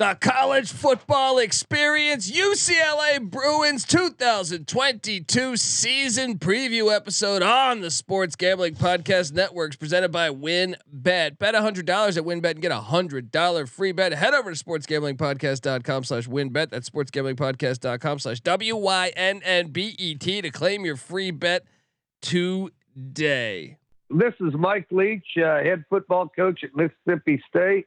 the college football experience UCLA Bruins 2022 season preview episode on the Sports Gambling Podcast Networks presented by WynnBET. Bet $100 at WynnBET and get a $100 free bet. Head over to sportsgamblingpodcast.com slash WynnBET. That's sportsgamblingpodcast.com slash W-Y-N-N-B-E-T to claim your free bet today. This is Mike Leach, uh, head football coach at Mississippi State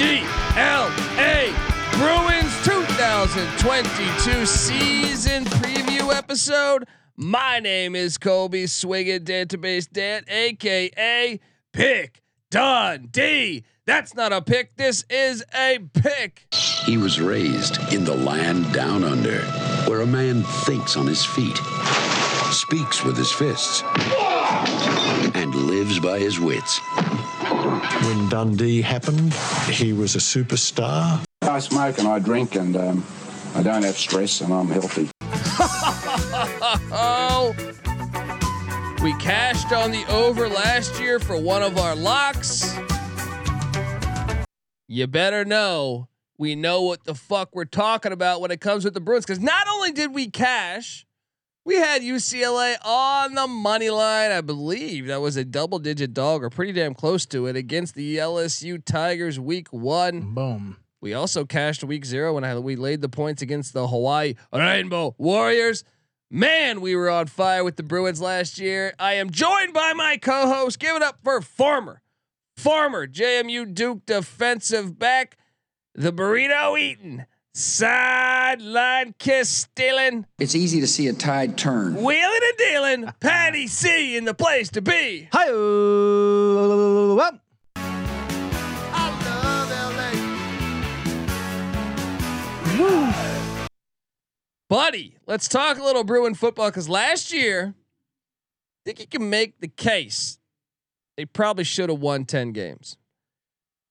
UCLA Bruins 2022 season preview episode. My name is Colby Swinging Database Dan, aka Pick Dundee. That's not a pick. This is a pick. He was raised in the land down under, where a man thinks on his feet, speaks with his fists and lives by his wits. When Dundee happened, he was a superstar. I smoke and I drink and um, I don't have stress and I'm healthy. oh, we cashed on the over last year for one of our locks. You better know we know what the fuck we're talking about when it comes with the Bruins. Because not only did we cash, we had UCLA on the money line. I believe that was a double digit dog or pretty damn close to it against the LSU Tigers week one. Boom. We also cashed week zero when I, we laid the points against the Hawaii Rainbow Warriors. Man, we were on fire with the Bruins last year. I am joined by my co-host. Give it up for former, former JMU Duke defensive back, the burrito eating, Sideline kiss stealing. It's easy to see a tide turn. Wheeling and dealing. Patty C in the place to be. Hi. Uh, Buddy, let's talk a little Bruin football because last year, I think you can make the case they probably should have won 10 games.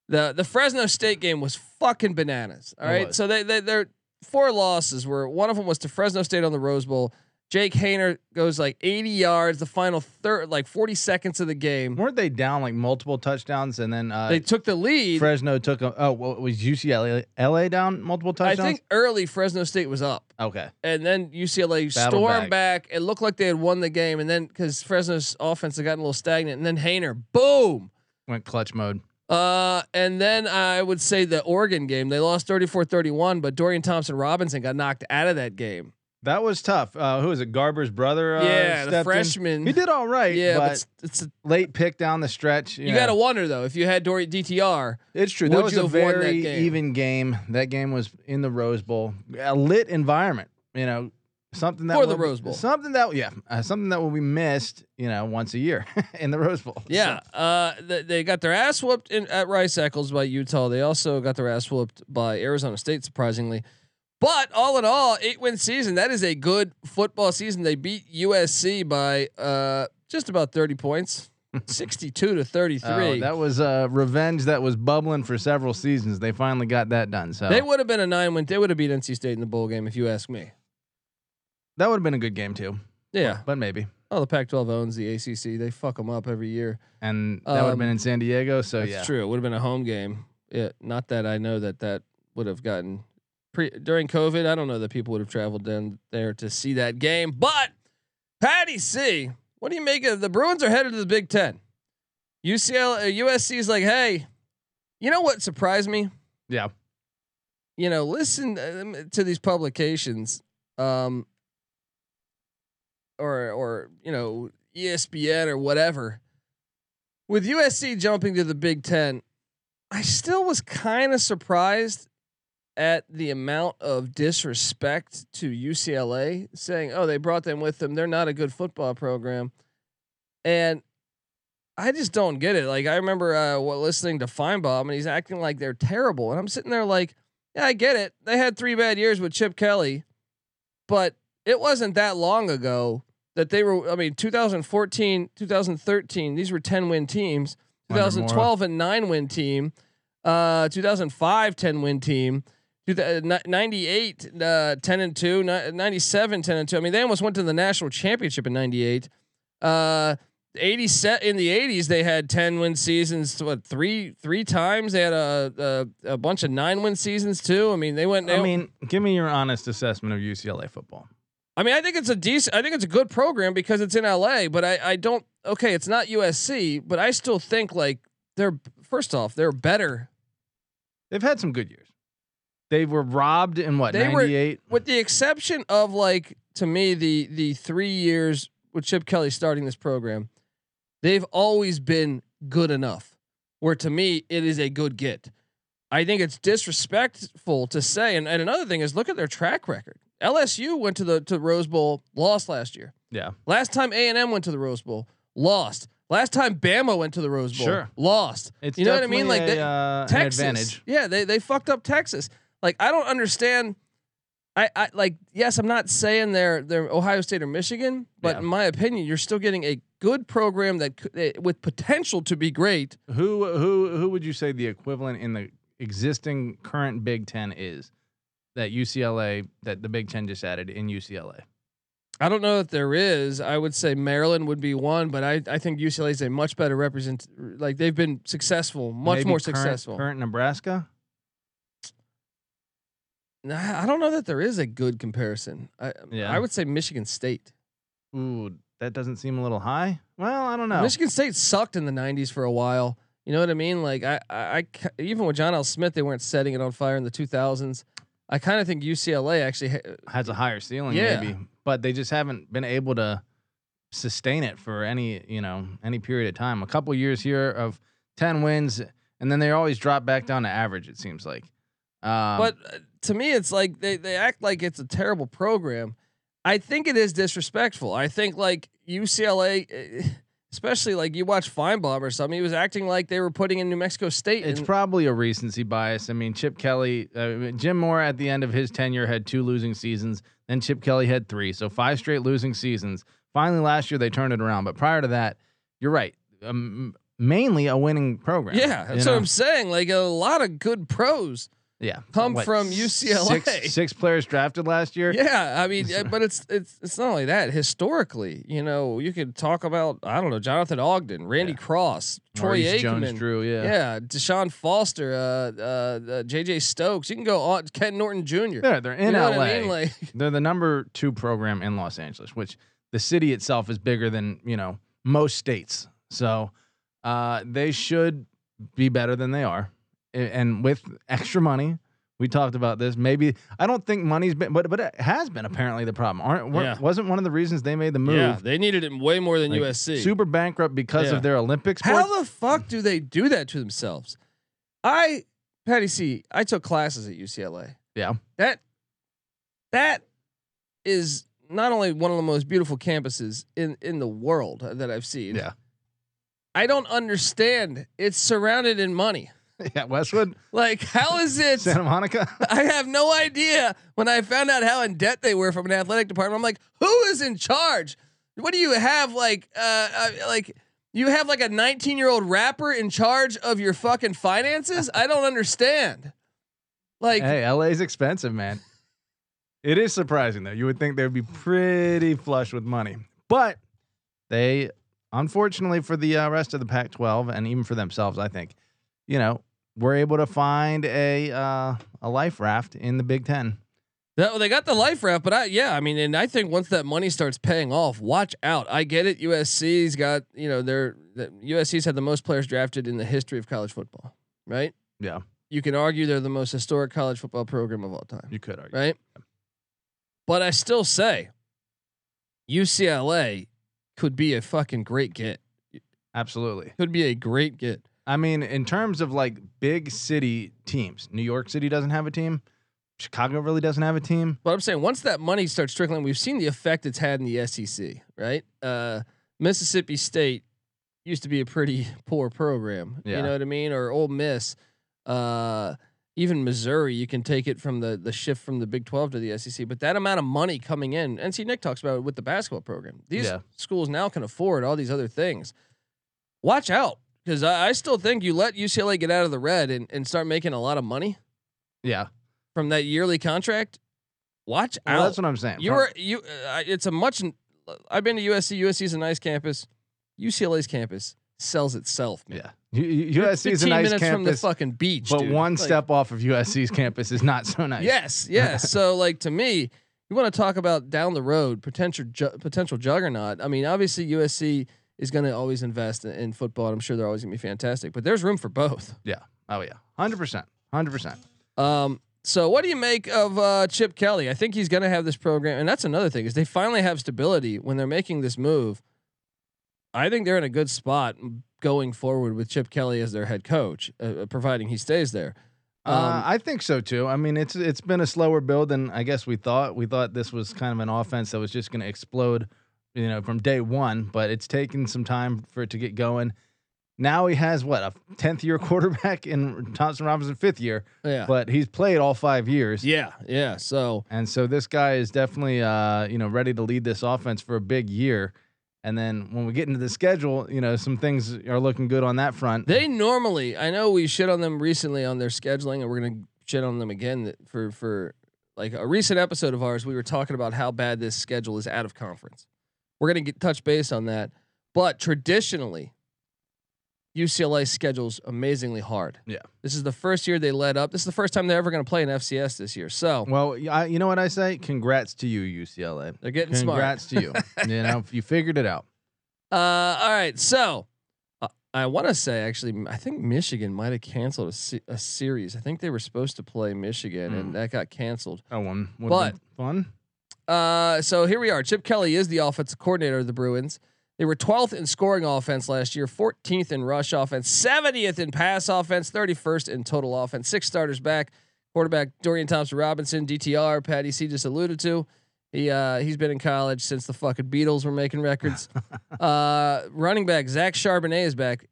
The the Fresno State game was fucking bananas. All right. So they, they they're four losses were one of them was to Fresno State on the Rose Bowl. Jake Haener goes like 80 yards, the final third, like 40 seconds of the game. Weren't they down like multiple touchdowns and then uh, they took the lead? Fresno took a, oh, what was UCLA LA down multiple touchdowns? I think early Fresno State was up. Okay. And then UCLA Battle stormed back. back. It looked like they had won the game. And then because Fresno's offense had gotten a little stagnant, and then Hayner, boom, went clutch mode. Uh, and then I would say the Oregon game, they lost 34-31, but Dorian Thompson Robinson got knocked out of that game. That was tough. Uh, who was it? Garber's brother. Uh, yeah, the freshman. In. He did all right. Yeah, but, but it's, it's a late pick down the stretch. You, you got to wonder though if you had Dory DTR. It's true. That was a very game? even game. That game was in the Rose Bowl, a lit environment. You know, something that for the Rose Bowl. Something that yeah, uh, something that will be missed. You know, once a year in the Rose Bowl. Yeah, so. uh, they, they got their ass whooped in, at Rice Eccles by Utah. They also got their ass whooped by Arizona State, surprisingly. But all in all, eight win season. That is a good football season. They beat USC by uh, just about thirty points. 62 to 33. Oh, that was uh, revenge that was bubbling for several seasons. They finally got that done. So they would have been a nine win. They would have beat NC State in the bowl game, if you ask me. That would have been a good game too. Yeah, but, maybe. Oh, the Pac-12 owns the ACC. They fuck them up every year, and that um, would have been in San Diego. So that's yeah, true. It would have been a home game. Yeah, not that I know that that would have gotten pre during COVID. I don't know that people would have traveled down there to see that game. But Patty C, what do you make of the Bruins are headed to the Big Ten? UCLA, USC uh, is like, hey, you know what surprised me? Yeah. You know, listen uh, to these publications. Um, or or you know ESPN or whatever. With USC jumping to the Big Ten, I still was kind of surprised at the amount of disrespect to UCLA, saying, "Oh, they brought them with them. They're not a good football program," and I just don't get it. Like I remember uh, listening to Finebaum and he's acting like they're terrible, and I'm sitting there like, yeah, I get it. They had three bad years with Chip Kelly, but it wasn't that long ago that they were. I mean, 2014, 2013, these were 10 win teams. 2012 and nine win team. Uh, 2005 10 win team. 98 uh, 10 and 2 97 10 and 2 i mean they almost went to the national championship in 98 uh 80 set in the 80s they had 10 win seasons what three three times they had a a, a bunch of nine win seasons too i mean they went they i mean give me your honest assessment of ucla football i mean i think it's a decent i think it's a good program because it's in la but i i don't okay it's not usc but i still think like they're first off they're better they've had some good years they were robbed in what ninety eight, with the exception of like to me the the three years with Chip Kelly starting this program, they've always been good enough. Where to me it is a good get. I think it's disrespectful to say, and, and another thing is look at their track record. LSU went to the to Rose Bowl, lost last year. Yeah. Last time A and M went to the Rose Bowl, lost. Last time Bama went to the Rose Bowl, sure. lost. It's you know what I mean? Like a, they, uh, Texas, yeah, they they fucked up Texas. Like I don't understand. I, I like yes, I'm not saying they're they're Ohio State or Michigan, but yeah. in my opinion, you're still getting a good program that eh, with potential to be great. Who who who would you say the equivalent in the existing current Big Ten is that UCLA that the Big Ten just added in UCLA? I don't know that there is. I would say Maryland would be one, but I, I think UCLA is a much better represent. Like they've been successful, much Maybe more current, successful. Current Nebraska. Nah, I don't know that there is a good comparison. I yeah. I would say Michigan State. Ooh, that doesn't seem a little high. Well, I don't know. Michigan State sucked in the '90s for a while. You know what I mean? Like I, I, I even with John L. Smith, they weren't setting it on fire in the 2000s. I kind of think UCLA actually ha- has a higher ceiling, yeah. maybe, but they just haven't been able to sustain it for any, you know, any period of time. A couple years here of 10 wins, and then they always drop back down to average. It seems like. Um, but uh, to me, it's like they they act like it's a terrible program. I think it is disrespectful. I think like UCLA, eh, especially like you watch Finebaum or something, he was acting like they were putting in New Mexico State. It's probably a recency bias. I mean, Chip Kelly, uh, Jim Mora at the end of his tenure had two losing seasons. Then Chip Kelly had three, so five straight losing seasons. Finally, last year they turned it around, but prior to that, you're right. Um, mainly a winning program. Yeah, that's what I'm saying. Like a lot of good pros yeah, come what, from UCLA. Six, six, players drafted last year. Yeah, I mean, but it's it's it's not only that. Historically, you know, you could talk about I don't know Jonathan Ogden, Randy yeah. Cross, Troy Aikman, Jones Drew, yeah, yeah, Deshaun Foster, uh, uh, uh, JJ Stokes. You can go on Ken Norton Jr. Yeah, they're in you know LA. I mean? Like they're the number two program in Los Angeles, which the city itself is bigger than you know most states. So uh, they should be better than they are and with extra money. We talked about this. Maybe I don't think money's been, but but it has been apparently the problem. Aren't yeah. wasn't one of the reasons they made the move? Yeah, they needed it way more than like USC. Super bankrupt because yeah. of their Olympics. How the fuck do they do that to themselves? I, Patty C, I took classes at UCLA. Yeah, that that is not only one of the most beautiful campuses in in the world that I've seen. Yeah, I don't understand. It's surrounded in money. yeah, Westwood. Like, how is it Santa Monica? I have no idea. When I found out how in debt they were from an athletic department, I'm like, who is in charge? What do you have? Like, uh, uh like you have like a 19 year old rapper in charge of your fucking finances? I don't understand. Like, hey, LA's expensive, man. It is surprising though. You would think they'd be pretty flush with money, but they, unfortunately, for the uh, rest of the Pac-12 and even for themselves, I think, you know, were able to find a uh, a life raft in the Big Ten. No, they got the life raft, but I yeah, I mean, and I think once that money starts paying off, watch out. I get it. USC's got you know they're the, USC's had the most players drafted in the history of college football, right? Yeah. You can argue they're the most historic college football program of all time. You could argue, right? But I still say UCLA could be a fucking great get. Absolutely, could be a great get. I mean, in terms of like big city teams, New York City doesn't have a team. Chicago really doesn't have a team. But I'm saying once that money starts trickling, we've seen the effect it's had in the SEC, right? Uh, Mississippi State used to be a pretty poor program. Yeah. You know what I mean? Or Ole Miss, uh, even Missouri, you can take it from the the shift from the Big 12 to the SEC. But that amount of money coming in, NC Nick talks about it with the basketball program. These Yeah. schools now can afford all these other things. Watch out. Because I, I still think you let UCLA get out of the red and, and start making a lot of money Yeah, from that yearly contract. Watch well, out. that's what I'm saying. You From- were you. Uh, it's a much. I've been to USC. USC is a nice campus. UCLA's campus sells itself. Man. yeah. U- USC is a nice minutes from the campus, fucking beach, but dude. one Like, step off of USC's campus is not so nice. Yes, yes. so like to me, you want to talk about down the road potential ju- potential juggernaut. I mean, obviously USC is going to always invest in, in football. And I'm sure they're always going to be fantastic, but there's room for both. Yeah. Oh yeah. Hundred percent. Hundred percent. Um, so what do you make of uh, Chip Kelly? I think he's going to have this program, and that's another thing is they finally have stability when they're making this move. I think they're in a good spot going forward with Chip Kelly as their head coach, uh, providing he stays there. Um, uh, I think so too. I mean, it's it's been a slower build than I guess we thought. We thought this was kind of an offense that was just going to explode, you know, from day one. But it's taken some time for it to get going. Now he has what a tenth year quarterback in Thompson Robinson, fifth year, yeah, but he's played all five years. yeah, yeah. So And so this guy is definitely, uh, you know, ready to lead this offense for a big year. And then when we get into the schedule, you know, some things are looking good on that front. They normally, I know we shit on them recently on their scheduling, and we're gonna shit on them again for for like a recent episode of ours. We were talking about how bad this schedule is out of conference. We're gonna get touch base on that, but traditionally, UCLA schedules amazingly hard. Yeah. this is the first year they led up. This is the first time they're ever gonna play an FCS this year. So Well, I, you know what I say? Congrats to you, UCLA. they're getting smart. Congrats to you. you know, you figured it out. Uh, all right. So uh, I want to say actually, I think Michigan might have canceled a, se- a series. I think they were supposed to play Michigan, and that got canceled. That one would But- have fun. Uh, so here we are. Chip Kelly is the offensive coordinator of the Bruins. They were 12th in scoring offense last year, 14th in rush offense, 70th in pass offense, 31st in total offense. Six starters back. Quarterback Dorian Thompson Robinson, DTR, Patty C just alluded to. He uh, he's been in college since the fucking Beatles were making records. uh, running back Zach Charbonnet is back.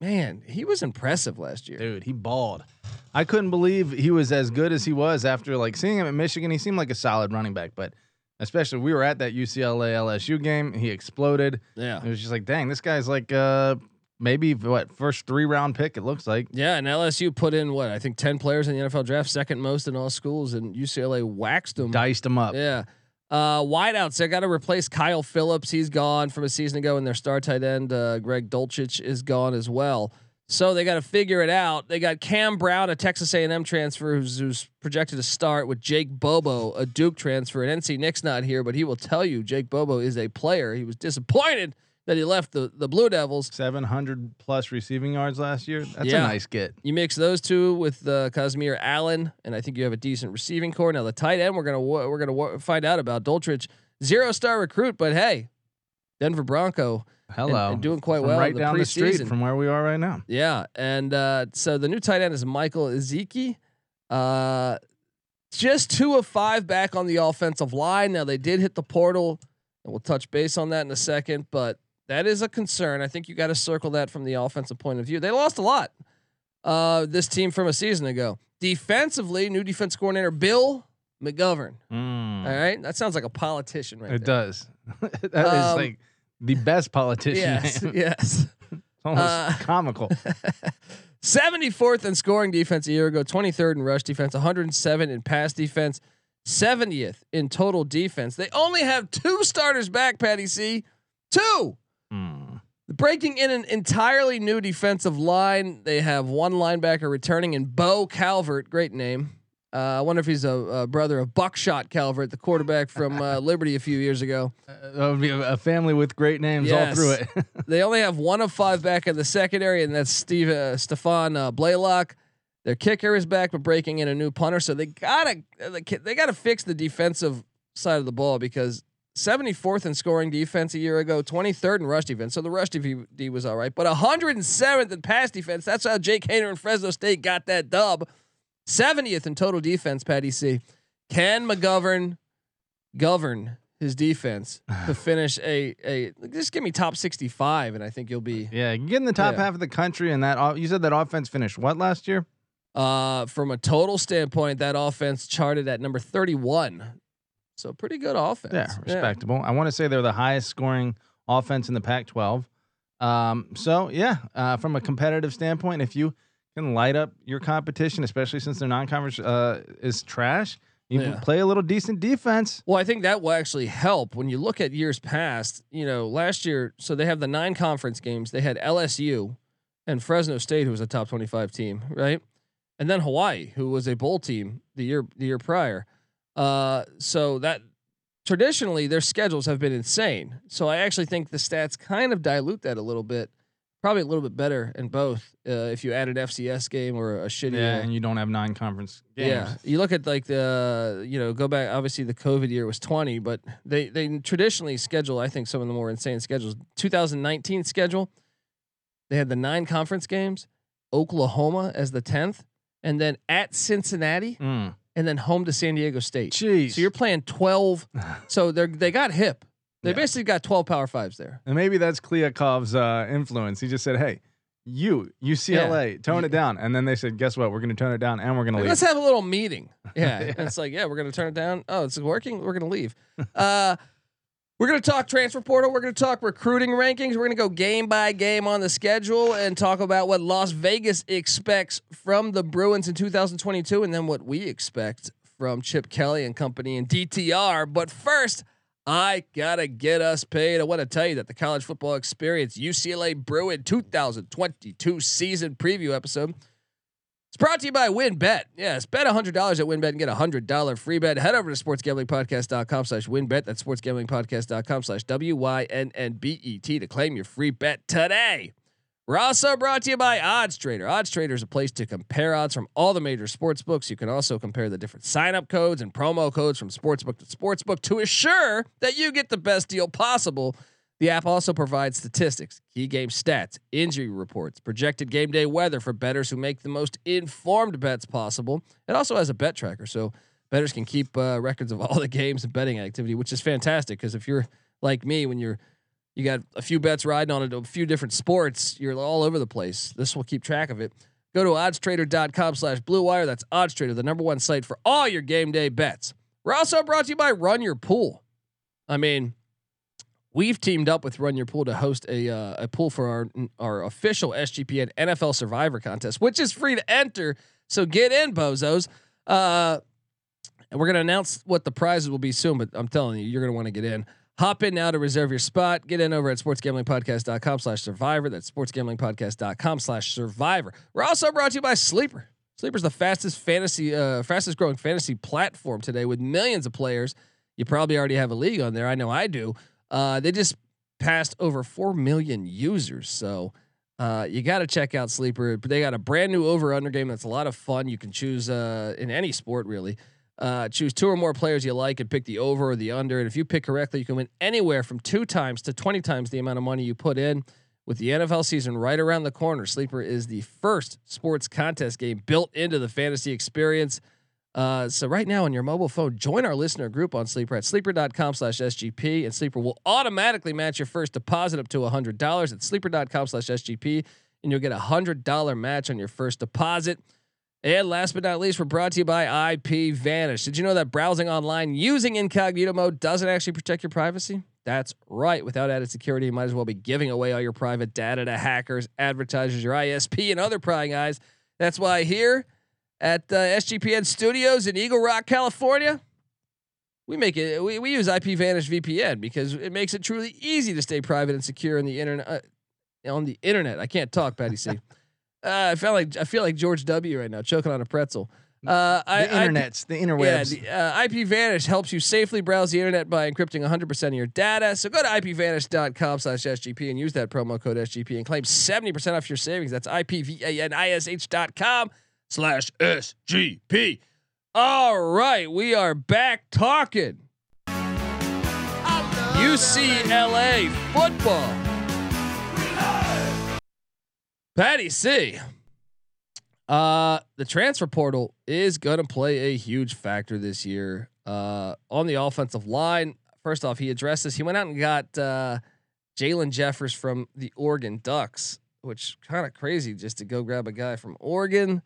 Man, he was impressive last year. Dude, he balled. I couldn't believe he was as good as he was after like seeing him at Michigan. He seemed like a solid running back, but especially we were at that UCLA LSU game. He exploded. Yeah. It was just like, dang, this guy's like uh maybe what first three round pick. It looks like. Yeah, and LSU put in what I think ten players in the NFL draft, second most in all schools, and UCLA waxed them. Diced them up. Yeah. Uh, wideouts, they got to replace Kyle Phillips. He's gone from a season ago, and their star tight end, uh, Greg Dulcich, is gone as well. So they got to figure it out. They got Kam Brown, a Texas A&M transfer, who's, who's projected to start with Jake Bobo, a Duke transfer. And NC Nick's not here, but he will tell you Jake Bobo is a player. He was disappointed that he left the the Blue Devils. Seven hundred plus receiving yards last year. That's Yeah. a nice get. You mix those two with uh, Kazmeir Allen, and I think you have a decent receiving core. Now the tight end, we're gonna we're gonna find out about Dulcich, zero star recruit, but hey, Denver Bronco, Hello. and doing quite From well right the down the street from where we are right now. yeah. And uh, so the new tight end is Michael Ezeike. Uh, just two of five back on the offensive line. Now they did hit the portal, and we'll touch base on that in a second, but that is a concern. I think you got to circle that from the offensive point of view. They lost a lot. Uh, this team from a season ago. Defensively, new defense coordinator Bill McGovern. Mm. All right, that sounds like a politician, right It there. does. That is Um, like the best politician. Yes. Almost Uh, comical. 74th in scoring defense a year ago, 23rd in rush defense, 107 in pass defense, 70th in total defense. They only have two starters back, Patty C. Two. Mm. Breaking in an entirely new defensive line. They have one linebacker returning in Bo Calvert. Great name. Uh, I wonder if he's a, a brother of Buckshot Calvert, the quarterback from uh, Liberty a few years ago. Uh, that would be a, a family with great names all through it. They only have one of five back in the secondary, and that's Steve uh, Stephan uh, Blaylock. Their kicker is back, but breaking in a new punter. So they gotta they gotta fix the defensive side of the ball because 74th in scoring defense a year ago, 23rd in rush defense. So the rush D was all right, but 107th in pass defense. That's how Jake Haener and Fresno State got that dub. 70th in total defense. Patty C. Can McGovern govern his defense to finish a a just give me top 65 and I think you'll be Yeah, get in the top Yeah. half of the country, and that you said that offense finished what last year? uh from a total standpoint that offense charted at number 31. So pretty good offense. Yeah, respectable. I want to say they're the highest scoring offense in the Pac-12. Um, so yeah, uh, from a competitive standpoint, if you can light up your competition, especially since their non-conference uh, is trash, you Yeah. play a little decent defense. Well, I think that will actually help when you look at years past. You know, last year, so they have the nine conference games. They had LSU and Fresno State, who was a top twenty-five team, right? And then Hawaii, who was a bowl team the year the year prior. Uh, so that traditionally their schedules have been insane. So I actually think the stats kind of dilute that a little bit. Probably a little bit better in both uh, if you add an FCS game or a shitty. Yeah, and you don't have nine conference games. yeah, you look at like the you know go back. Obviously, the COVID year was twenty, but they they traditionally schedule. I think some of the more insane schedules. 2019 schedule, they had the nine conference games, Oklahoma as the tenth, and then at Cincinnati, Mm. And then home to San Diego State. Jeez. So you're playing 12. so they're they got hip. They Yeah. basically got 12 power fives there. and maybe that's Kliavkoff's uh, influence. He just said, "Hey, you UCLA, tone it down," and then they said, "Guess what? We're going to tone it down, and we're going to leave." let's have a little meeting. Yeah. Yeah. And it's like, yeah, we're gonna turn it down. Oh, it's working. We're gonna leave. Uh we're gonna talk transfer portal. We're gonna talk recruiting rankings. We're gonna go game by game on the schedule and talk about what Las Vegas expects from the Bruins in 2022, and then what we expect from Chip Kelly and company and DTR. But first, I gotta get us paid. I want to tell you that the College Football Experience UCLA Bruin 2022 season preview episode it's brought to you by WynnBET. Yes, bet $100 at WynnBET and get a $100 free bet. Head over to sportsgamblingpodcast.com slash WynnBET. That's sportsgamblingpodcast.com slash W-Y-N-N-B-E-T to claim your free bet today. We're also brought to you by Odds Trader. Odds Trader is a place to compare odds from all the major sports books. You can also compare the different sign-up codes and promo codes from sportsbook to sportsbook to assure that you get the best deal possible. The app also provides statistics, key game stats, injury reports, projected game day weather for bettors who make the most informed bets possible. It also has a bet tracker, so bettors can keep uh, records of all the games and betting activity, which is fantastic. Because if you're like me, when you're you got a few bets riding on it, a few different sports, you're all over the place. This will keep track of it. Go to oddstrader.com slash blue wire. That's oddstrader, the number one site for all your game day bets. We're also brought to you by Run Your Pool. I mean, we've teamed up with Run Your Pool to host a uh, a pool for our our official SGPN NFL Survivor contest, which is free to enter. So get in, bozos. Uh, and we're gonna announce what the prizes will be soon, but I'm telling you, you're gonna want to get in. Hop in now to reserve your spot. Get in over at sportsgamblingpodcast.com slash survivor. That's sportsgamblingpodcast.com slash survivor. We're also brought to you by Sleeper. Sleeper's the fastest fantasy, uh, fastest growing fantasy platform today with millions of players. You probably already have a league on there. I know I do. Uh, they just passed over 4 million users. So uh, you got to check out Sleeper. They got a brand new over under game that's a lot of fun. You can choose uh, in any sport, really. Uh, choose two or more players you like and pick the over or the under. And if you pick correctly, you can win anywhere from two times to 20 times the amount of money you put in. With the NFL season right around the corner, Sleeper is the first sports contest game built into the fantasy experience. Uh, so right now on your mobile phone, join our listener group on Sleeper at sleeper.com slash SGP and Sleeper will automatically match your first deposit up to $100 at sleeper.com slash SGP and you'll get a $100 match on your first deposit. And last but not least, we're brought to you by IP Vanish. Did you know that browsing online using incognito mode doesn't actually protect your privacy? That's right. Without added security, you might as well be giving away all your private data to hackers, advertisers, your ISP, and other prying eyes. That's why here at uh, SGPN Studios in Eagle Rock, California, we make it. We, we use IP Vanish VPN because it makes it truly easy to stay private and secure in the internet. Uh, on the internet, I can't talk, Patty C. Uh, I feel like I feel like George W. right now, choking on a pretzel. Uh, I, the internets, the yeah, interwebs. the, uh, IP Vanish helps you safely browse the internet by encrypting 100% of your data. So go to ipvanish.com slash SGP and use that promo code SGP and claim 70% off your savings. That's ipvanish.com slash SGP. All right, we are back talking UCLA football. Patty C. Uh, the transfer portal is going to play a huge factor this year. Uh, on the offensive line, first off, he addressed this. He went out and got uh, Jalen Jeffers from the Oregon Ducks, which kind of crazy just to go grab a guy from Oregon.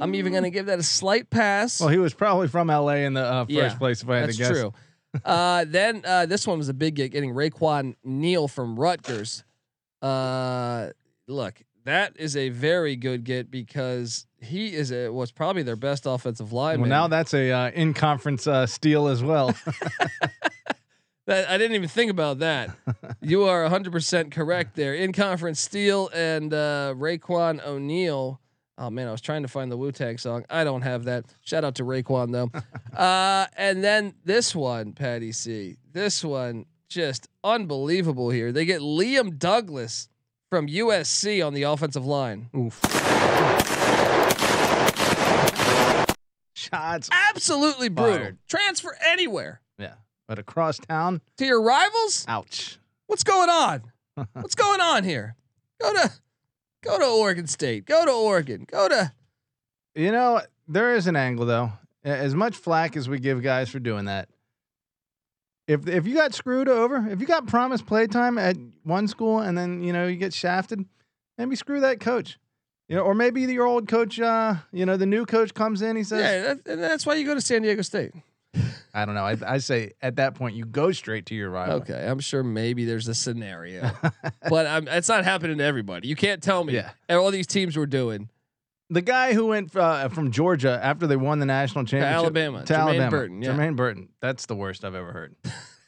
I'm even going to give that a slight pass. Well, he was probably from LA in the uh, first Yeah, place, if I had to guess. That's true. uh, then uh, this one was a big get, getting Raiqwon Neal from Rutgers. Uh, look, that is a very good get because he is a, was probably their best offensive lineman. Well, now that's a uh, in conference uh, steal as well. That I didn't even think about that. you are 100% correct there. In conference steal and uh Raiqwon O'Neal. Oh man, I was trying to find the Wu Tang song. I don't have that. Shout out to Raquan though. uh and then this one, Patty C. This one just unbelievable here. They get Liam Douglas from USC on the offensive line. Oof. Shots. Absolutely brutal. Fired. Transfer anywhere. Yeah. But across town, To your rivals? ouch. What's going on? What's going on here? Go to go to Oregon State. Go to Oregon. Go to You know, there is an angle though. As much flack as we give guys for doing that, if if you got screwed over, if you got promised playtime at one school and then you know you get shafted, maybe screw that coach. You know, or maybe your old coach, uh, you know, the new coach comes in, he says, yeah. That, and that's why you go to San Diego State. I don't know. I, I say at that point you go straight to your rival. Okay, I'm sure maybe there's a scenario, but I'm, it's not happening to everybody. You can't tell me. Yeah. And all these teams were doing The guy who went uh, from Georgia after they won the national to championship Alabama. to Jermaine Alabama, Burton. Yeah. Jermaine Burton. That's the worst I've ever heard.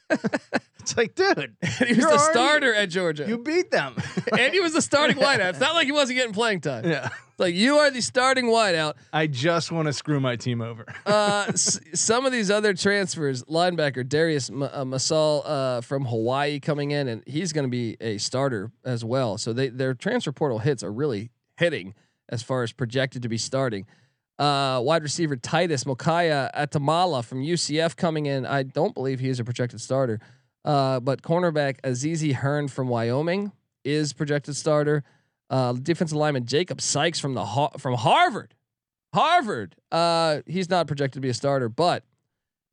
it's like, dude, he was the starter at Georgia, you beat them. and he was the starting wideout. It's not like he wasn't getting playing time. yeah. It's like you are the starting wideout. I just want to screw my team over. uh, s- some of these other transfers, linebacker Darius M- uh, Muasau uh, from Hawaii coming in, and he's going to be a starter as well. So they their transfer portal hits are really hitting as far as projected to be starting. Uh, wide receiver Titus Mokaya Atamala from UCF coming in. I don't believe he is a projected starter, uh, but cornerback Azizi Hearn from Wyoming is projected starter. Uh, defensive lineman Jacob Sykes from the Har- from Harvard Harvard. Uh, he's not projected to be a starter, but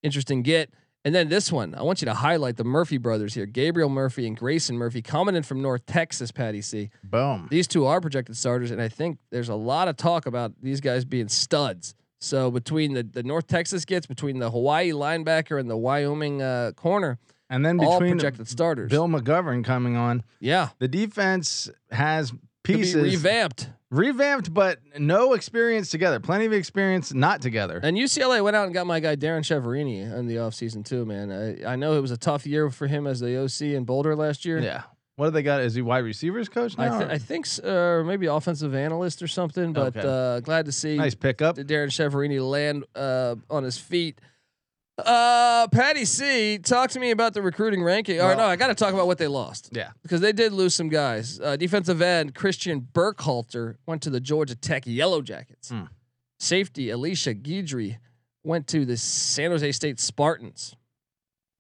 interesting get. And then this one, I want you to highlight the Murphy brothers here, Gabriel Murphy and Grayson Murphy, coming in from North Texas. Patty C. Boom. These two are projected starters, and I think there's a lot of talk about these guys being studs. So between the the North Texas gets, between the Hawaii linebacker and the Wyoming uh, corner, And then all between projected starters. Bill McGovern coming on, yeah, the defense has pieces revamped. revamped, but no experience together. Plenty of experience not together. And UCLA went out and got my guy Darrin Chiaverini in the offseason too, man. I, I know it was a tough year for him as the OC in Boulder last year. yeah. What do they got? Is he wide receivers coach I, th- I think s- uh, maybe offensive analyst or something, but Okay. uh, glad to see nice pickup. Darrin Chiaverini land uh, on his feet. Uh, Patty C, talk to me about the recruiting ranking. or Well- no, I got to talk about what they lost Yeah. because they did lose some guys. Uh, defensive end Christian Burkhalter went to the Georgia Tech Yellow Jackets. Hmm. Safety Elisha Guidry went to the San Jose State Spartans.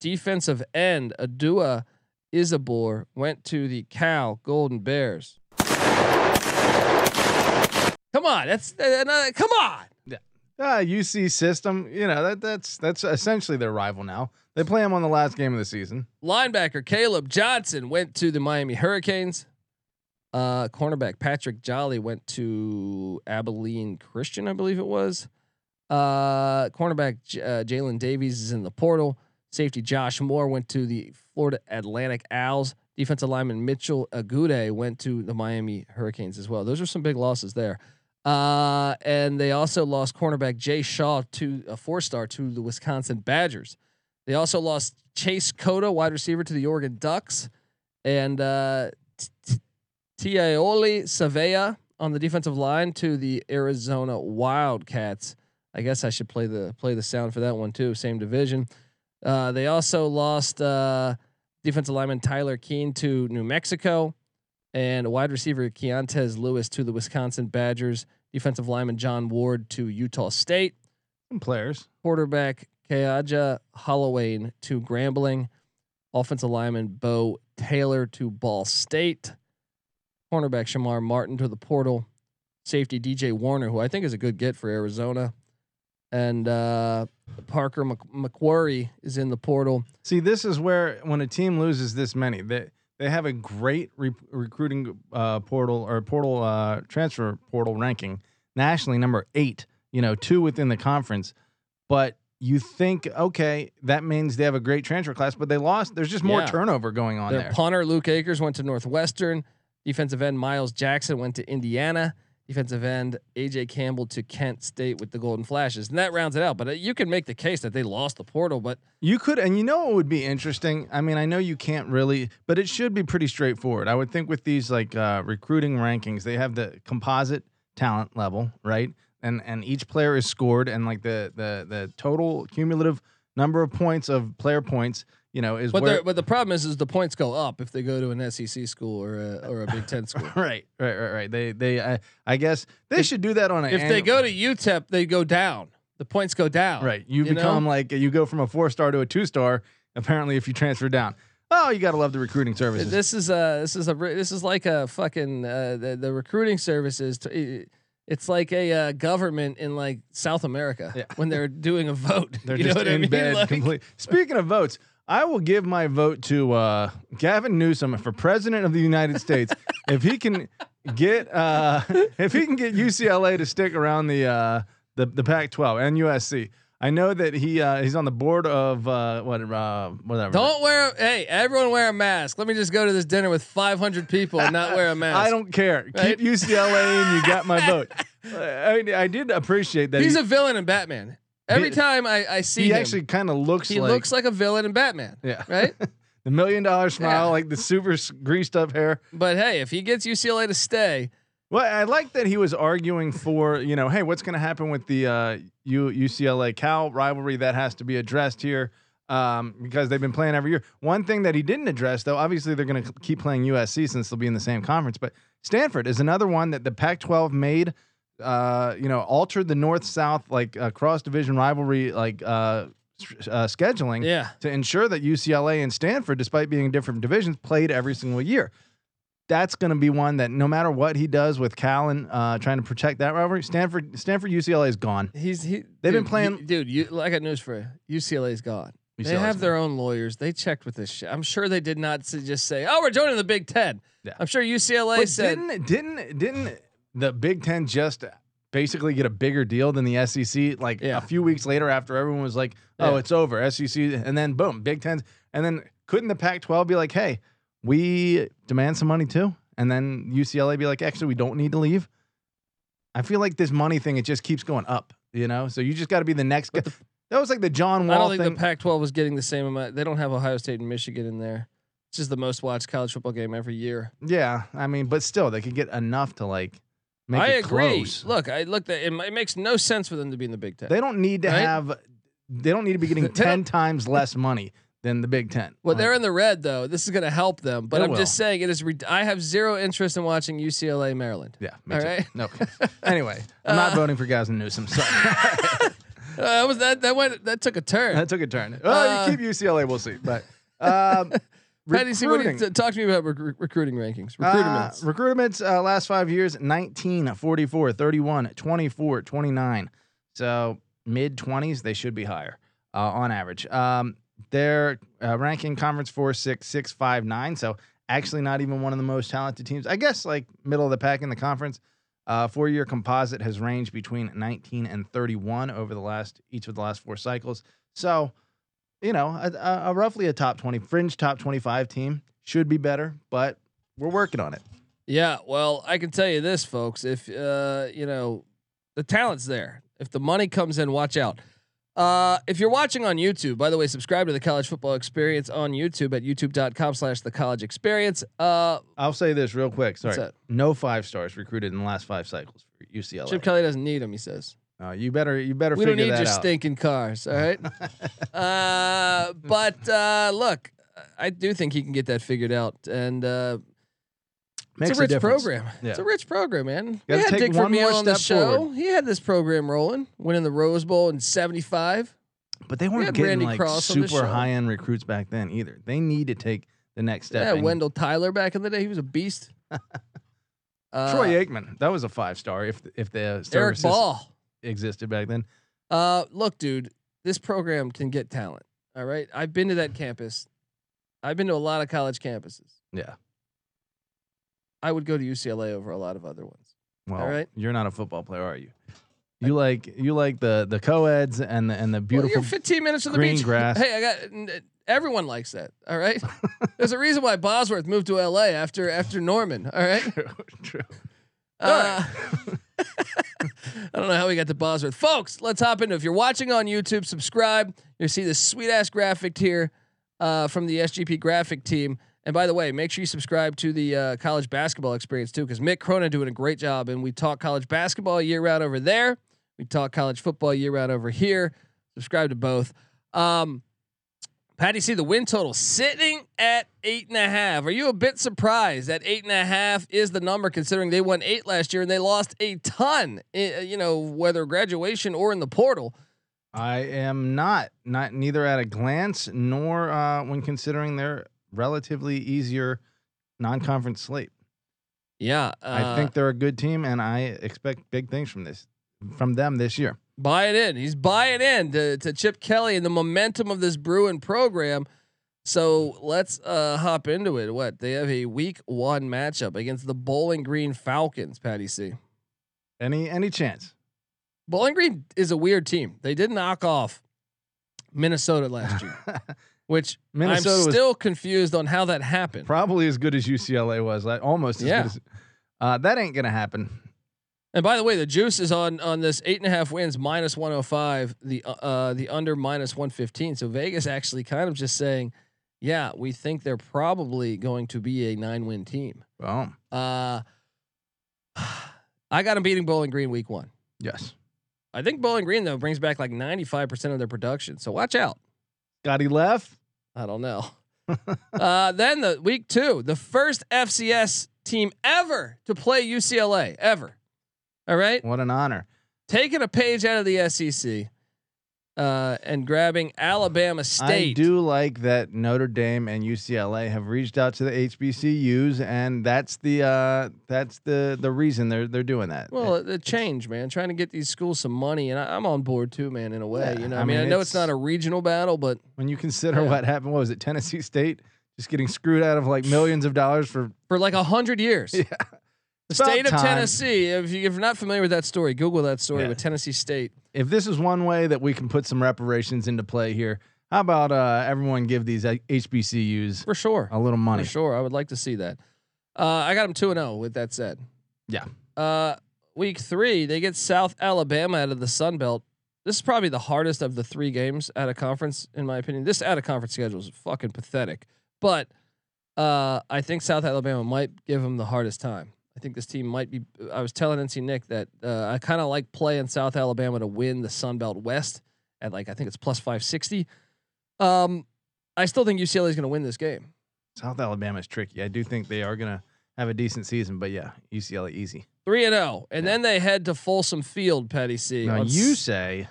Defensive end Odua Isibor went to the Cal Golden Bears. Come on, that's uh, uh, come on. Uh, UC system, you know that that's that's essentially their rival now. They play them on the last game of the season. Linebacker Caleb Johnson went to the Miami Hurricanes. Uh, cornerback Patrick Jolly went to Abilene Christian, I believe it was. Uh, cornerback J- uh, Jalen Davies is in the portal. Safety Josh Moore went to the Florida Atlantic Owls. Defensive lineman Mitchell Agude went to the Miami Hurricanes as well. Those are some big losses there. Uh, and they also lost cornerback Jay Shaw to a four star to the Wisconsin Badgers. They also lost Chase Cota, wide receiver, to the Oregon Ducks, and uh, Tiaoli Savea on the defensive line to the Arizona Wildcats. I guess I should play the play the sound for that one too. Same division. Uh, they also lost uh, defensive lineman Tyler Keene to New Mexico, and wide receiver Keontez Lewis to the Wisconsin Badgers. Defensive lineman John Ward to Utah State Some players. quarterback Kayaja Holloway to Grambling, offensive lineman Bo Taylor to Ball State, cornerback Shamar Martin to the portal, safety DJ Warner, who I think is a good get for Arizona, and uh, Parker McQuarrie is in the portal. See, this is where when a team loses this many, they they have a great re- recruiting uh, portal or portal uh, transfer portal ranking nationally, number eight. You know, two within the conference, but you think okay, that means they have a great transfer class, but they lost. There's just more Yeah. turnover going on Their there. punter Luke Akers went to Northwestern. Defensive end Miles Jackson went to Indiana. Defensive end AJ Campbell to Kent State with the Golden Flashes, and that rounds it out. But uh, you can make the case that they lost the portal, but You could, and you know it would be interesting. I mean, I know you can't really, but it should be pretty straightforward. I would think with these like uh, recruiting rankings, they have the composite talent level, right? And and each player is scored, and like the the the total cumulative number of points of player points, you know, is but where. the but the problem is is the points go up if they go to an SEC school or a, or a Big Ten school. Right, right, right, right. They, they, I, I guess they should do that on a. if they go to UTEP, they go down. The points go down. right, you, you know? become like you go from a four star to a two star. Apparently, if you transfer down, oh, you got to love the recruiting services. This is a this is a this is like a fucking uh, the, the recruiting services. To, it's like a uh, government in like South America Yeah. when they're doing a vote. They're you just know in I mean? bed Like, complete. Speaking of votes, I will give my vote to uh, Gavin Newsom for president of the United States if he can get uh, if he can get UCLA to stick around the uh, the the Pac-12 and USC. I know that he uh, he's on the board of uh, what uh, whatever. Don't wear. Hey, everyone wear a mask. Let me just go to this dinner with 500 people and not wear a mask. I don't care. Right? Keep UCLA and you got my vote. I, I did appreciate that. He's he, a villain in Batman. Every He- time I, I see he him, actually kind of looks he like looks like a villain in Batman. yeah Right. the million dollar smile, Yeah. like the super greased up hair. but hey, if he gets UCLA to stay, Well, I like that he was arguing for, you know, hey, what's going to happen with the uh, U- UCLA Cal rivalry that has to be addressed here um, because they've been playing every year. One thing that he didn't address, though, obviously they're going to keep playing USC since they'll be in the same conference, but Stanford is another one that the Pac 12 made, uh, you know, altered the North South, like uh, cross division rivalry, like uh, uh, scheduling yeah, to ensure that UCLA and Stanford, despite being different divisions, played every single year. That's going to be one that no matter what he does with Cal and uh, trying to protect that rivalry, Stanford, Stanford, UCLA is gone. he's he. They've been playing- you- dude. You, I got news for you. UCLA's gone. They have gone. their own lawyers. They checked with this shit. I'm sure they did not just say, "Oh, we're joining the Big Ten. Yeah. I'm sure UCLA But said, didn't didn't didn't the Big Ten just basically get a bigger deal than the SEC? Like Yeah. a few weeks later, after everyone was like, "Oh, Yeah. it's over," SEC, and then boom, Big Ten, and then couldn't the Pac-12 be like, "Hey, we demand some money too," and then UCLA be like, "Actually, we don't need to leave." I feel like this money thing it just keeps going up, you know. So you just got to be the next guy. that was like the John I Wall don't think thing. the Pac-12 was getting the same amount. They don't have Ohio State and Michigan in there. It's just the most watched college football game every year. yeah, I mean, but still, they could get enough to like make I agree. close. Look, I look at it. It makes no sense for them to be in the Big Ten. They don't need to Right? have. They don't need to be getting ten times less money than the Big Ten. well, Like, they're in the red though. This is going to help them. But I'm will. just saying, it is. Re- I have zero interest in watching UCLA Maryland. yeah. Me All too. right. No. Anyway, I'm not Uh, voting for Gavin Newsom. Sorry, Uh, that was that. That went. That took a turn. that took a turn. Oh, Uh, you keep UCLA. We'll see. But um, Patty, see what do you, talk to me about recru- recruiting rankings. Uh, Recruitments. recruitments uh, last five years 19, 44, 31, 24, 29. So mid 20s, they should be higher uh, on average. Um, their uh, ranking conference four, six, six, five, nine. So actually, not even one of the most talented teams. I guess like middle of the pack in the conference. Uh, four year composite has ranged between 19 and 31 over the last each of the last four cycles. So, you know, a, a, roughly a top 20 fringe top 25 team should be better, but we're working on it. Yeah, well, I can tell you this, folks. If uh, you know, the talent's there. If the money comes in, watch out. Uh, if you're watching on YouTube, by the way, subscribe to the College Football Experience on YouTube at youtube.com/slash the College Experience. Uh, I'll say this real quick. Sorry. No five stars recruited in the last five cycles for UCLA. Chip Kelly doesn't need him. He says Uh, you better you better we don't need your out. stinking cars. All right. uh, but uh, look, I do think he can get that figured out, and uh, Makes it's a rich difference. program. Yeah. It's a rich program, man. We had Dick Vermeil on the show. forward. He had this program rolling, winning the Rose Bowl in '75. But they weren't getting Randy like Cross super high end recruits back then either. They need to take the next step. Yeah, Wendell Tyler back in the day, he was a beast. uh, Troy Aikman, that was a five star if if the Eric Ball. Existed back then. Uh, look, dude, this program can get talent. All right, I've been to that campus. I've been to a lot of college campuses. Yeah. I would go to UCLA over a lot of other ones. Well, right. you're not a football player, are you? You like you like the the co-eds and the and the Well, beautiful you're 15 minutes from the green beach. grass. Hey, I got everyone likes that. All right. There's a reason why Bosworth moved to LA after after Norman. All right. True, true. Uh, I don't know how we got to Bosworth, folks. Let's hop into. If you're watching on YouTube, subscribe. You'll see this sweet ass graphic here uh, from the SGP graphic team. And by the way, make sure you subscribe to the uh, college basketball experience too, because Mick Cronin doing a great job. And we talk college basketball year round over there. We talk college football year round over here. Subscribe to both. Um, Patty, see the win total sitting at eight and a half. Are you a bit surprised that eight and a half is the number, considering they won eight last year and they lost a ton? eh, You know, whether graduation or in the portal. I am not not neither at a glance nor uh, when considering their relatively easier non-conference slate. Yeah, I think they're a good team, and I expect big things from this from them this year. Buy it in. He's buying in to, to Chip Kelly and the momentum of this Bruin program. So let's uh, hop into it. What they have a week one matchup against the Bowling Green Falcons. Patty C. Any any chance? Bowling Green is a weird team. They did knock off Minnesota last year, which Minnesota I'm still confused on how that happened. probably as good as UCLA was, like almost as Yeah. good as. Uh, that ain't gonna happen. And by the way, the juice is on on this eight and a half wins minus 105, the uh, uh the under minus 115. So Vegas actually kind of just saying, yeah, we think they're probably going to be a nine win team. Boom. Uh, I got them beating Bowling Green week one. Yes. I think Bowling Green though brings back like 95 percent of their production. So watch out. Scotty left. I don't know. uh, then the week two, the first FCS team ever to play UCLA ever. All right, What an honor. taking a page out of the SEC uh, and grabbing Alabama State. I do like that Notre Dame and UCLA have reached out to the HBCUs, and that's the uh, that's the the reason they're they're doing that. Well, the change, man, trying to get these schools some money, and I, I'm on board too, man. In a way, Yeah, you know, I I mean, mean, I know it's, it's- not a regional battle, but when you consider Yeah. what happened, what was it? Tennessee State just getting screwed out of like millions of dollars for for like a hundred years, yeah. The about state of time. Tennessee. If, you, if you're not familiar with that story, Google that story Yeah. with Tennessee State. If this is one way that we can put some reparations into play here, how about uh, everyone give these uh, HBCUs For sure. a little money? For sure. I would like to see that. Uh, I got them 2 and 0 with that said. Yeah. Uh, week three, they get South Alabama out of the Sun Belt. This is probably the hardest of the three games out of conference, in my opinion. This out of conference schedule is fucking pathetic. But uh, I think South Alabama might give them the hardest time. I think this team might be. I was telling NC Nick that uh, I kind of like playing South Alabama to win the Sun Belt West at like I think it's plus five sixty. Um, I still think UCLA is going to win this game. South Alabama is tricky. I do think they are gonna have a decent season, but yeah, UCLA easy. Three and zero, and Yeah. then they head to Folsom Field, Patty C. Now you s- say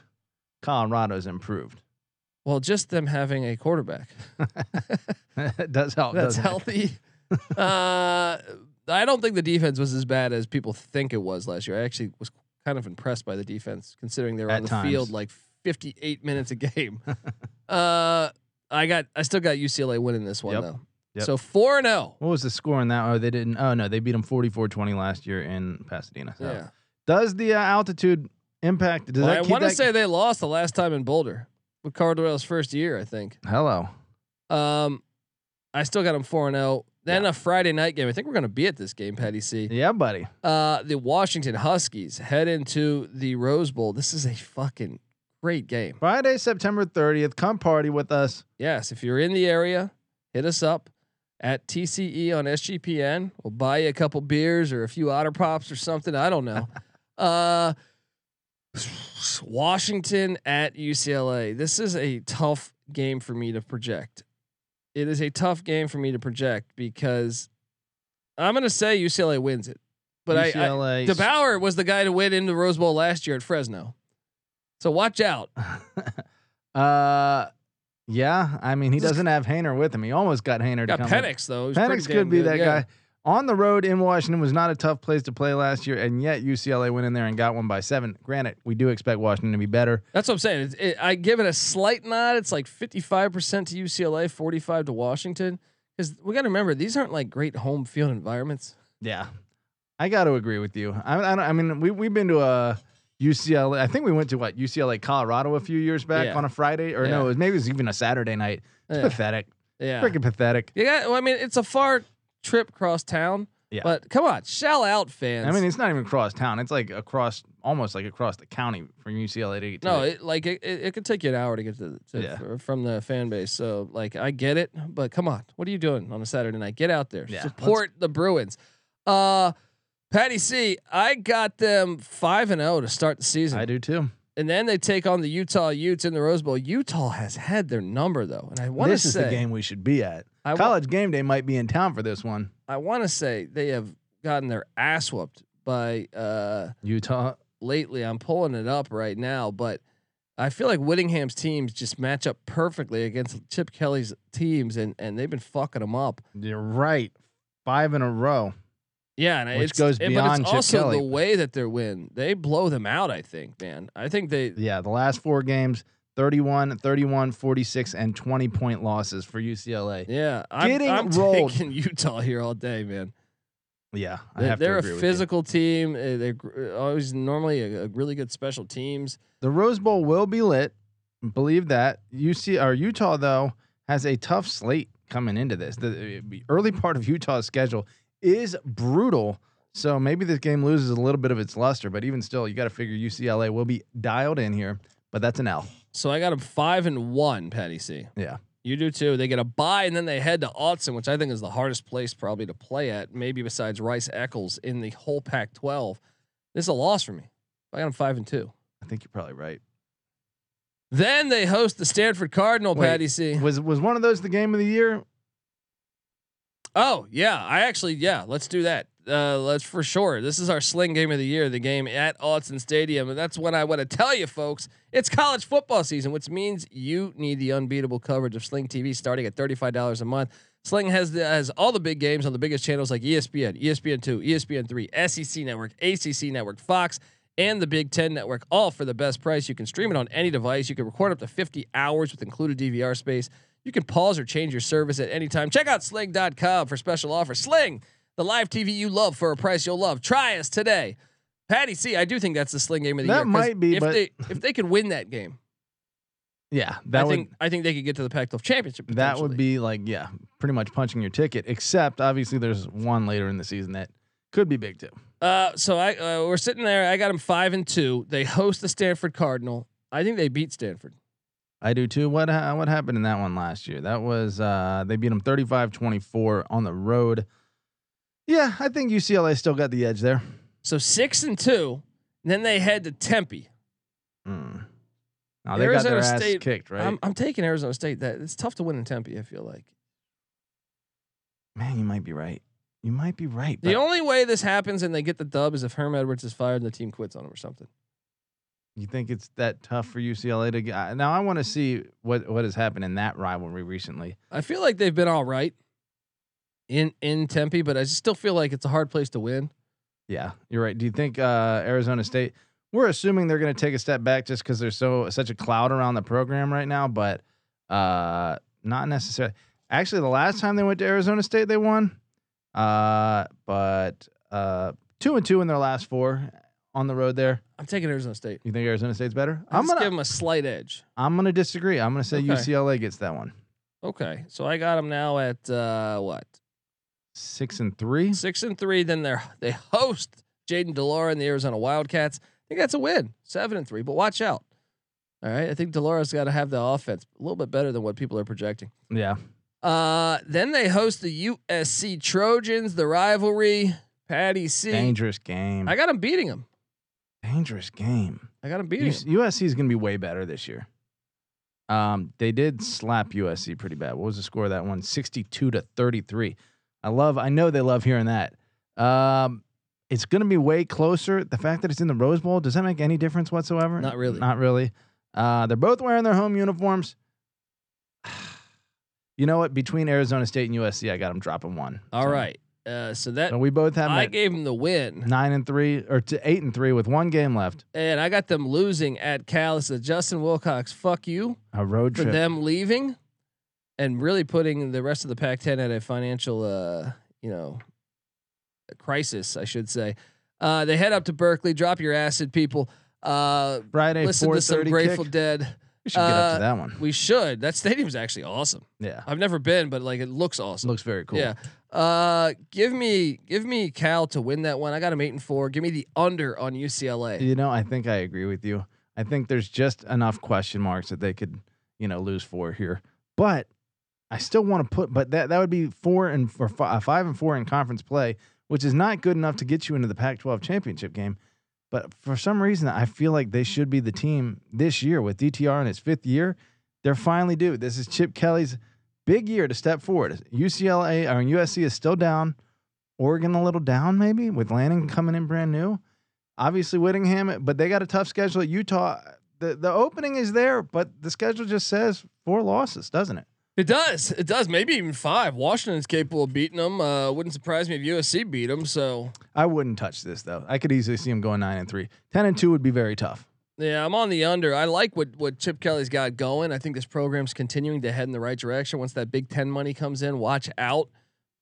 Colorado's improved. well, just them having a quarterback does help. that's healthy. uh, I don't think the defense was as bad as people think it was last year. I actually was kind of impressed by the defense, considering they were At on the times. field like 58 minutes a game. uh, I got, I still got UCLA winning this one Yep. though. Yep. So four and zero. What was the score in that? Oh, they didn't. Oh no, they beat them 44-20 last year in Pasadena. So. Yeah. Does the uh, altitude impact? Does Well, that I keep want to that- say they lost the last time in Boulder with Cardwell's first year, I think. hello? Um, I still got them four and zero. Then a Friday night game. I think we're gonna be at this game, Patty C. Yeah, buddy. Uh, the Washington Huskies head into the Rose Bowl. This is a fucking great game. Friday, September 30th. Come party with us. Yes, if you're in the area, hit us up at TCE on SGPN. We'll buy you a couple beers or a few otter pops or something. I don't know. uh, Washington at UCLA. This is a tough game for me to project. It is a tough game for me to project because I'm going to say UCLA wins it. But I, I UCLA. DeBoer was the guy to win in the Rose Bowl last year at Fresno. So watch out. uh, yeah. I mean, he doesn't have Haener with him. He almost got Haener to Got. Penix though. Penix could be that guy. On the road in Washington was not a tough place to play last year, and yet UCLA went in there and got one by seven. Granted, we do expect Washington to be better. That's what I'm saying. It's, it, I give it a slight nod. It's like 55% to UCLA, 45 to Washington. Because we got to remember, these aren't like great home field environments. Yeah, I got to agree with you. I, I, I mean, we we've been to a UCLA. I think we went to what UCLA Colorado a few years back Yeah. on a Friday, or Yeah. no, it was, maybe it was even a Saturday night. It's Yeah. pathetic, Yeah. freaking pathetic. Yeah. Well, I mean, it's a far trip cross town. Yeah. But come on, shell out, fans. I mean, it's not even across town. It's like across, almost like across the county from UCLA to get to no, it, like it, it, it could take you an hour to get to, to Yeah. f- from the fan base. So like I get it, but come on, what are you doing on a Saturday night? Get out there, Yeah, support the Bruins. Uh, Patty C, I got them five and zero to start the season, I do too. And then they take on the Utah Utes in the Rose Bowl. Utah has had their number though, and I want to say This is the game we should be at. I wa- College game day might be in town for this one. I want to say they have gotten their ass whooped by uh Utah. lately. I'm pulling it up right now, but I feel like Whittingham's teams just match up perfectly against Chip Kelly's teams, and and they've been fucking them up. You're right. Five in a row. Yeah, and Which it's, goes it- beyond but it's also Kelly. the way that they win. They blow them out. I think, man. I think they. Yeah, the last four games 31, 31, 46, and 20 point losses for UCLA. Yeah, I'm, Getting I'm rolled. taking Utah here all day, man. Yeah, I They- to a agree with you. physical team. uh, They're eh, always normally a, a really good special teams. The Rose Bowl will be lit. Believe that. UC or Utah though has a tough slate coming into this. The the early part of Utah's schedule is brutal. So maybe this game loses a little bit of its luster, but even still, you got to figure UCLA will be dialed in here. But that's an L. So I got them five and one, Patty C. Yeah. You do too. They get a bye and then they head to Autzen, which I think is the hardest place probably to play at, maybe besides Rice Eccles in the whole Pac-12. This is a loss for me. I got them five and two. I think you're probably right. Then they host the Stanford Cardinal, Wait, Patty C. Was was one of those the game of the year? Oh yeah, I actually yeah. Let's do that. Uh, let's for sure. This is our sling game of the year. The game at Autzen Stadium, and that's when I want to tell you, folks. It's college football season, which means you need the unbeatable coverage of Sling TV, starting at thirty five dollars a month. Sling has the, has all the big games on the biggest channels like ESPN, ESPN two, ESPN three, SEC Network, ACC Network, Fox. And the Big Ten Network, all for the best price. You can stream it on any device. You can record up to 50 hours with included DVR space. You can pause or change your service at any time. Check out sling.com for special offers. Sling, the live TV you love for a price you'll love. Try us today. Patty C, I do think that's the sling game of the year. That might be, if but- they if they could win that game, Yeah, that I would think I think they could get to the Pac-12 championship. that would be like yeah, pretty much punching your ticket. Except obviously there's one later in the season that could be big too. Uh, so I uh, we're sitting there. I got them five and two. They host the Stanford Cardinal. I think they beat Stanford. I do too. What ha- what happened in that one last year? That was uh they beat them 35-24 on the road. Yeah, I think UCLA still got the edge there. So six and two. Then they head to Tempe. Mm. Now they got their Arizona ass State- kicked, right? I'm, I'm taking Arizona State. That it's tough to win in Tempe. I feel like Man, you might be right. You might be right. the only way this happens and they get the dub is if Herm Edwards is fired and the team quits on him or something. you think it's that tough for UCLA to get? Now I want to see what what has happened in that rivalry recently. I feel like they've been all right in in Tempe, but I still feel like it's a hard place to win. Yeah, you're right. Do you think uh, Arizona State? We're assuming they're going to take a step back just because there's so such a cloud around the program right now, but uh, not necessarily. Actually, the last time they went to Arizona State, they won. Uh, but uh, two and two in their last four on the road. There, I'm taking Arizona State. you think Arizona State's better? I'm I'm just gonna give them a slight edge. I'm gonna disagree. I'm gonna say Okay. UCLA gets that one. Okay, so I got them now at uh, what Six and three. six and three. Then they're they host Jaden de Laura and the Arizona Wildcats. I think that's a win, seven and three. But watch out. All right, I think de Laura's got to have the offense a little bit better than what people are projecting. Yeah, Uh, then they host the USC Trojans, the rivalry. Patty C. dangerous game. I got them beating them. dangerous game. I got them beating. 'em. USC is going to be way better this year. Um, they did slap USC pretty bad. What was the score of that one? 62 to 33. I love, I know they love hearing that. Um, it's going to be way closer. The fact that it's in the Rose Bowl, does that make any difference whatsoever? Not really. Not really. Uh, they're both wearing their home uniforms. You know what? Between Arizona State and USC, I got them dropping one. All So, right. Uh, so that So we both have I gave them the win, nine and three or to eight and three with one game left. and I got them losing at Cal. So Justin Wilcox, fuck you A road trip. for trip. them leaving, and really putting the rest of the Pac-10 at a financial, uh, you know, crisis, I should say. Uh, they head up to Berkeley. Drop your acid, people. Uh, Friday, listen to some Grateful kick. Dead. We should get up Uh, to that one. We should. That stadium's actually awesome. Yeah, I've never been, but like it looks awesome. looks very cool. Yeah. Uh, give me give me Cal to win that one. I got him eight and four. Give me the under on UCLA. You know, I think I agree with you. I think there's just enough question marks that they could, you know, lose four here. But I still want to put, but that that would be four and for fi- uh, five and four in conference play, which is not good enough to get you into the Pac-12 championship game. But for some reason, I feel like they should be the team this year with DTR in its fifth year. They're finally due. This is Chip Kelly's big year to step forward. UCLA or USC is still down. Oregon a little down, maybe with Lanning coming in brand new obviously Whittingham, but they got a tough schedule at Utah. The the opening is there, but the schedule just says four losses, doesn't it? It does. It does. Maybe even five. Washington's capable of beating them. Uh, wouldn't surprise me if USC beat them. So I wouldn't touch this though. I could easily see them going nine and three. Ten and two would be very tough. yeah, I'm on the under. I like what what Chip Kelly's got going. I think this program's continuing to head in the right direction. Once that Big Ten money comes in, watch out.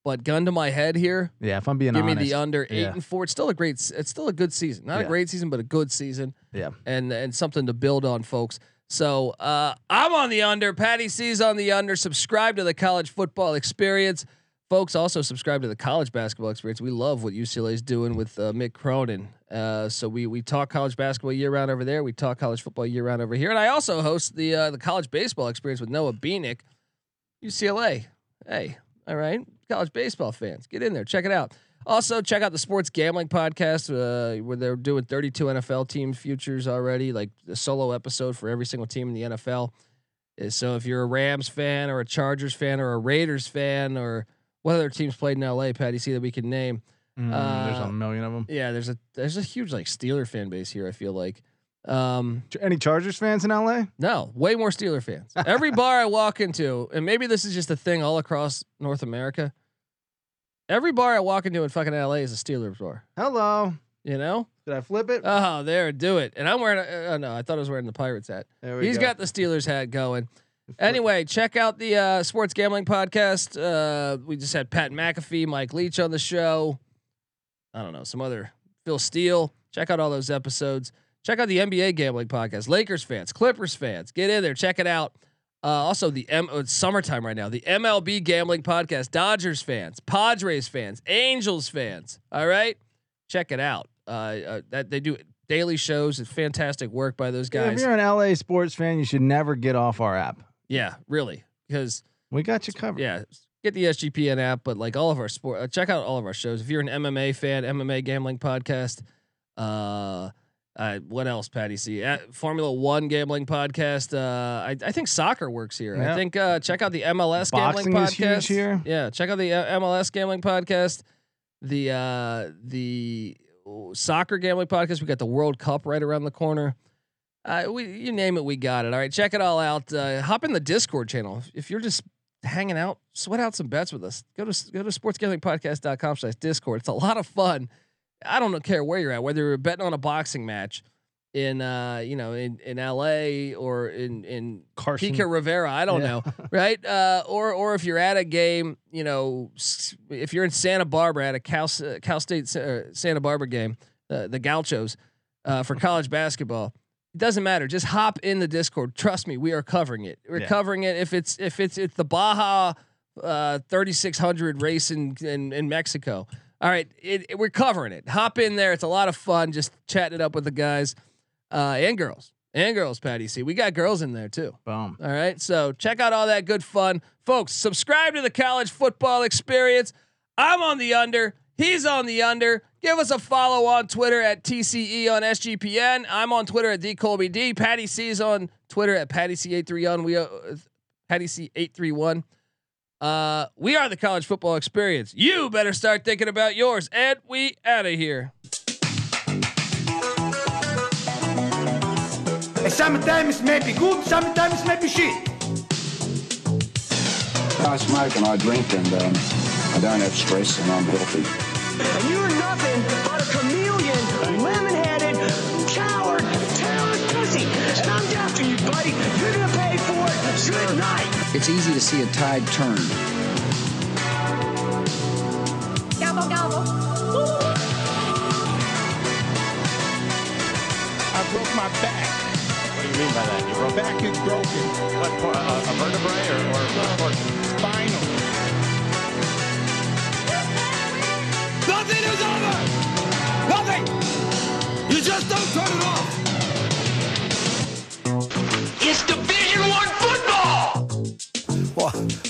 But gun to my head here, Yeah, if I'm being give honest. me the under eight yeah. and four. It's still a great. It's still a good season. Not a great season, but a good season. Yeah. and and something to build on, folks. So uh, I'm on the under. Patty C's on the under. Subscribe to the college football experience, folks. Also subscribe to the college basketball experience. We love what UCLA is doing with uh, Mick Cronin. Uh, so we we talk college basketball year round over there. We talk college football year round over here. And I also host the uh, the college baseball experience with Noah Beanick, UCLA. Hey, all right, college baseball fans, get in there, check it out. Also, check out the Sports Gambling Podcast, uh, where they're doing 32 NFL team futures already, like a solo episode for every single team in the NFL. Uh, So if you're a Rams fan or a Chargers fan or a Raiders fan or what other teams played in LA, Patty, see that we can name. Mm, there's Uh, a million of them. Yeah, there's a there's a huge like Steeler fan base here. I feel like. Um, Any Chargers fans in LA? no, way more Steeler fans. Every bar I walk into, and maybe this is just a thing all across North America. Every bar I walk into in fucking LA is a Steelers bar. Hello. You know? Did I flip it? Oh, there, do it. And I'm wearing. A, uh, no, I thought I was wearing the Pirates hat. there we He's go. got the Steelers hat going. Anyway, check out the uh, Sports Gambling Podcast. Uh, we just had Pat McAfee, Mike Leach on the show. I don't know, some other Phil Steele. Check out all those episodes. Check out the NBA Gambling Podcast. Lakers fans, Clippers fans, get in there, check it out. Uh, also, the M- oh, it's summertime right now. The MLB Gambling Podcast. Dodgers fans, Padres fans, Angels fans. All right, check it out. Uh, uh, that they do daily shows. It's fantastic work by those Yeah, guys. if you're an LA sports fan, you should never get off our app. Yeah, really. Because We got you covered. yeah, get the SGPN app, but like all of our sport, uh, check out all of our shows. If you're an MMA fan, MMA gambling podcast. Uh, uh, what else, Patty C? Uh, Formula One gambling podcast. Uh, I, I think soccer works here. I think uh, check out the MLS Boxing gambling podcast here. Yeah, check out the uh, MLS gambling podcast. The uh, the soccer gambling podcast. We got the World Cup right around the corner. Uh, we you name it, we got it. All right, check it all out. Uh, hop in the Discord channel if you're just hanging out. Sweat out some bets with us. Go to go to sportsgamblingpodcast.com slash Discord. It's a lot of fun. I don't care where you're at, whether you're betting on a boxing match in uh you know in in LA or in in Carson. Pico Rivera. I don't Yeah. know, right? Uh, or or if you're at a game, you know, if you're in Santa Barbara at a Cal uh, Cal State uh, Santa Barbara game, uh, the Gauchos uh, for college basketball. It doesn't matter. Just hop in the Discord. Trust me, we are covering it. We're Yeah. covering it. If it's if it's it's the Baja uh, 3600 race in, in in Mexico. All right, it, it- we're covering it. Hop in there. It's a lot of fun. Just chatting it up with the guys uh, and girls and girls. Patty C. We got girls in there too. Boom. All right. So check out all that good fun. Folks, subscribe to the college football experience. I'm on the under. He's on the under. Give us a follow on Twitter at TCE on SGPN. I'm on Twitter at DColbyD. Patty C is on Twitter at Patty C831. We uh, Patty C831. Uh, we are the college football experience. You better start thinking about yours. And we out of here. Sometimes maybe good, sometimes maybe shit. I smoke and I drink, and um, I don't have stress and I'm healthy. And you're nothing but a chameleon, lemon-headed, coward, talented pussy. And I'm after you, buddy. You're gonna pay for it. Good night. It's easy to see a tide turn. Gobble, gobble. I broke my back. What do you mean by that? You broke back is broken. What, for, a, a vertebrae or, or, or spinal? Nothing is over. Nothing. You just don't turn it off. It's Division One football.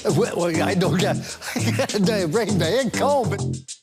Well, I don't get. They bring the head cold, but.